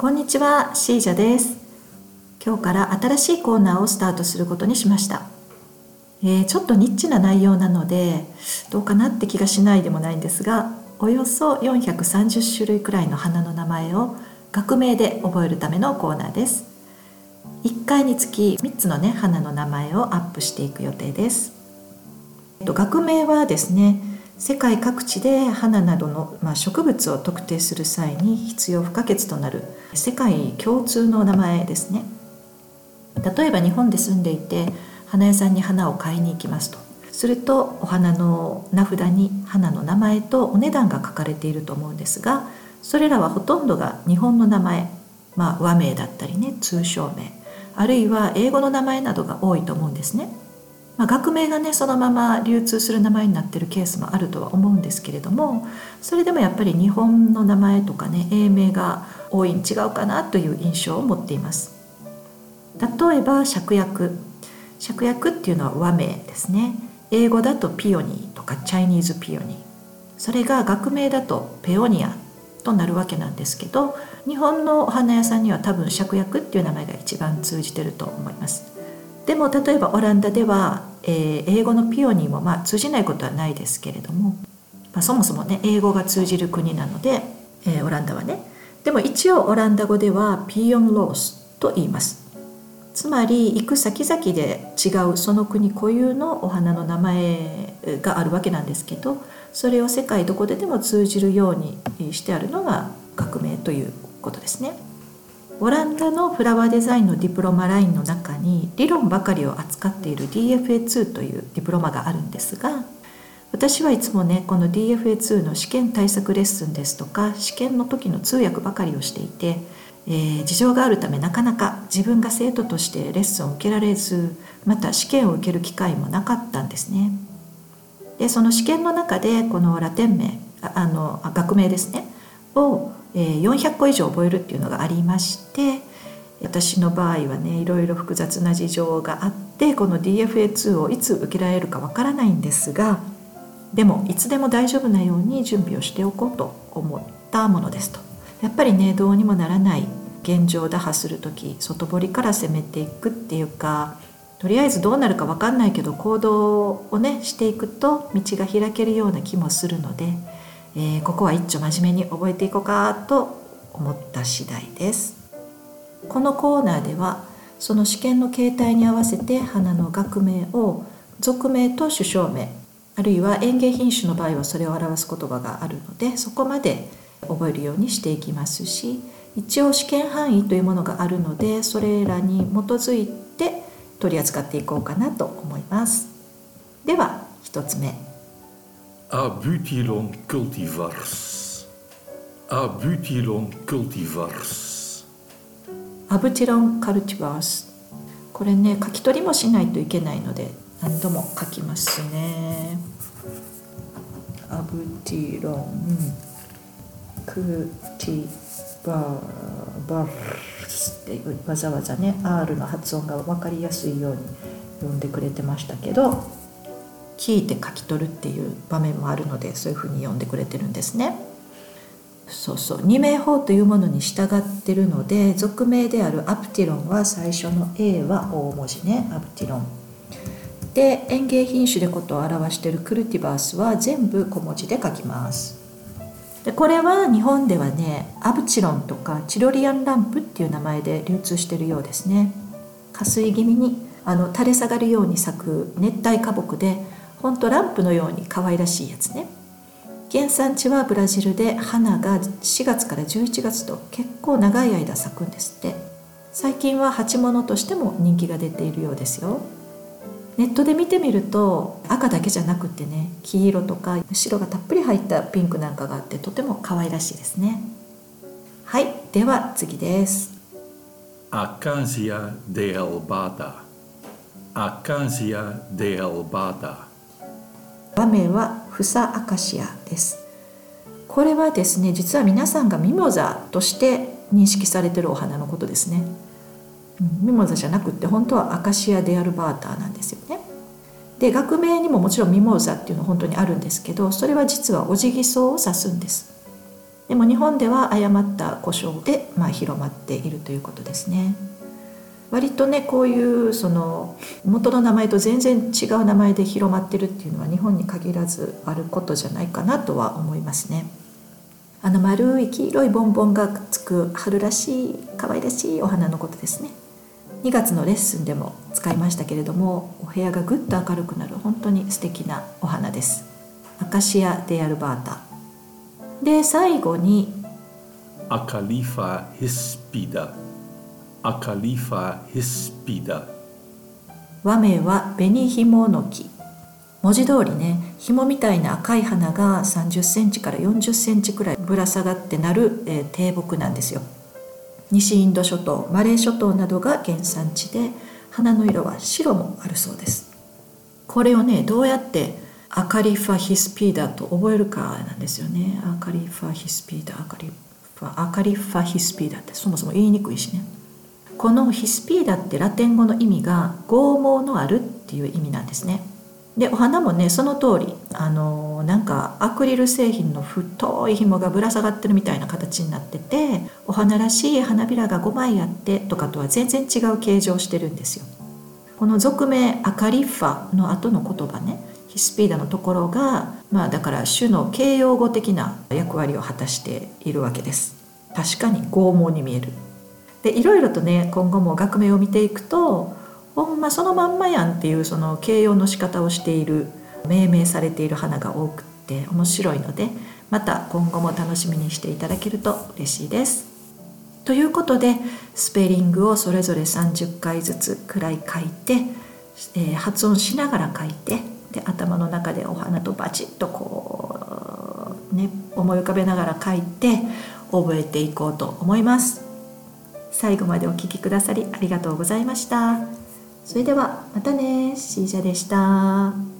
こんにちは、シージャです。今日から新しいコーナーをスタートすることにしました、えー、ちょっとニッチな内容なのでどうかなって気がしないでもないんですがおよそ430種類くらいの花の名前を学名で覚えるためのコーナーです。1回につき3つのね花の名前をアップしていく予定です、えっと、学名はですね世界各地で花などの、ま、植物を特定する際に必要不可欠となる世界共通の名前ですね例えば日本で住んでいて花屋さんに花を買いに行きますとするとお花の名札に花の名前とお値段が書かれていると思うんですがそれらはほとんどが日本の名前、まあ、和名だったりね通称名あるいは英語の名前などが多いと思うんですね。まあ、学名がねそのまま流通する名前になってるケースもあるとは思うんですけれどもそれでもやっぱり日本の名前とかね英名が多いに違うかなという印象を持っています。例えば芍薬。芍薬っていうのは和名ですね。英語だとピオニーとかチャイニーズピオニー。それが学名だとペオニアとなるわけなんですけど日本のお花屋さんには多分芍薬っていう名前が一番通じてると思います。でも例えばオランダではえー、英語のピオニーもまあ通じないことはないですけれども、まあ、そもそもね英語が通じる国なので、えー、オランダはねでも一応オランダ語ではピヨンロースと言いますつまり行く先々で違うその国固有のお花の名前があるわけなんですけどそれを世界どこででも通じるようにしてあるのが革命ということですね。オランダのフラワーデザインのディプロマラインの中に理論ばかりを扱っている DFA2 というディプロマがあるんですが私はいつもねこの DFA2 の試験対策レッスンですとか試験の時の通訳ばかりをしていて、えー、事情があるためなかなか自分が生徒としてレッスンを受けられずまた試験を受ける機会もなかったんですね。でその試験の中でこのラテン名あの学名ですねを400個以上覚えるっていうのがありまして私の場合はねいろいろ複雑な事情があってこの DFA2 をいつ受けられるかわからないんですがでもいつでも大丈夫なように準備をしておこうと思ったものですと。やっぱりねどうにもならない現状を打破する時外堀から攻めていくっていうかとりあえずどうなるか分かんないけど行動をねしていくと道が開けるような気もするのでえー、ここは一丁真面目に覚えていこうかと思った次第です。このコーナーではその試験の形態に合わせて花の学名を俗名と首相名あるいは園芸品種の場合はそれを表す言葉があるのでそこまで覚えるようにしていきますし一応試験範囲というものがあるのでそれらに基づいて取り扱っていこうかなと思います。では1つ目。Abutilon cultivars. Abutilon cultivars. アブティロンカルティバースこれね書き取りもしないといけないので何度も書きますねアブティロンクルティバーバースってわざわざね R の発音が分かりやすいように読んでくれてましたけど聞いて書き取るっていう場面もあるのでそういうふうに読んでくれてるんですね。そうそう二名法というものに従ってるので俗名であるアプティロンは最初の A は大文字ねアプティロン。で園芸品種でことを表しているクルティバースは全部小文字で書きます。でこれは日本ではねアブチロンとかチロリアンランプっていう名前で流通してるようですね。加水気味にあの垂れ下がるように咲く熱帯花木でほんとランプのように可愛らしいやつね。原産地はブラジルで花が4月から11月と結構長い間咲くんですって。最近は鉢物としても人気が出ているようですよ。ネットで見てみると赤だけじゃなくてね黄色とか白がたっぷり入ったピンクなんかがあってとても可愛らしいですね。はいでは次です。アカンシア・デ・アルバータ。アカシア・デ・アルバータ。場面はフサアカシアです。これはですね実は皆さんがミモザとして認識されてるお花のことですね。うんミモザじゃなくって本当はアカシア・デアルバーターなんですよね。で学名にももちろんミモザっていうのは本当にあるんですけどそれは実はオジギソウを指すんです。でも日本では誤った故障で、まあ、広まっているということですね。割とねこういうその元の名前と全然違う名前で広まってるっていうのは日本に限らずあることじゃないかなとは思いますね。あの丸い黄色いボンボンがつく春らしい可愛らしいお花のことですね。2月のレッスンでも使いましたけれどもお部屋がぐっと明るくなる本当に素敵なお花です。アカシア・デアルバータ。で最後にアカリファ・ヒスピダ。アカリファ・ヒスピダ和名は紅ひもの木。文字通りね紐みたいな赤い花が30センチから40センチくらいぶら下がってなる、えー、低木なんですよ。西インド諸島マレー諸島などが原産地で花の色は白もあるそうです。これをねどうやってアカリファヒスピーダと覚えるかなんですよね。アカリファヒスピーダアカリファアカリファヒスピーダってそもそも言いにくいしね。このヒスピーダってラテン語の意味が剛毛のあるっていう意味なんですねでお花もねその通りあのなんかアクリル製品の太い紐がぶら下がってるみたいな形になっててお花らしい花びらが5枚あってとかとは全然違う形状をしてるんですよ。この俗名アカリッファの後の言葉ねヒスピーダのところがまあだから種の形容語的な役割を果たしているわけです。確かに剛毛に見える。でいろいろとね今後も学名を見ていくとほんまそのまんまやんっていうその形容の仕方をしている命名されている花が多くって面白いのでまた今後も楽しみにしていただけると嬉しいです。ということでスペリングをそれぞれ30回ずつくらい書いて、えー、発音しながら書いてで頭の中でお花とバチッとこうね思い浮かべながら書いて覚えていこうと思います。最後までお聴きくださりありがとうございました。それではまたねシージャでした。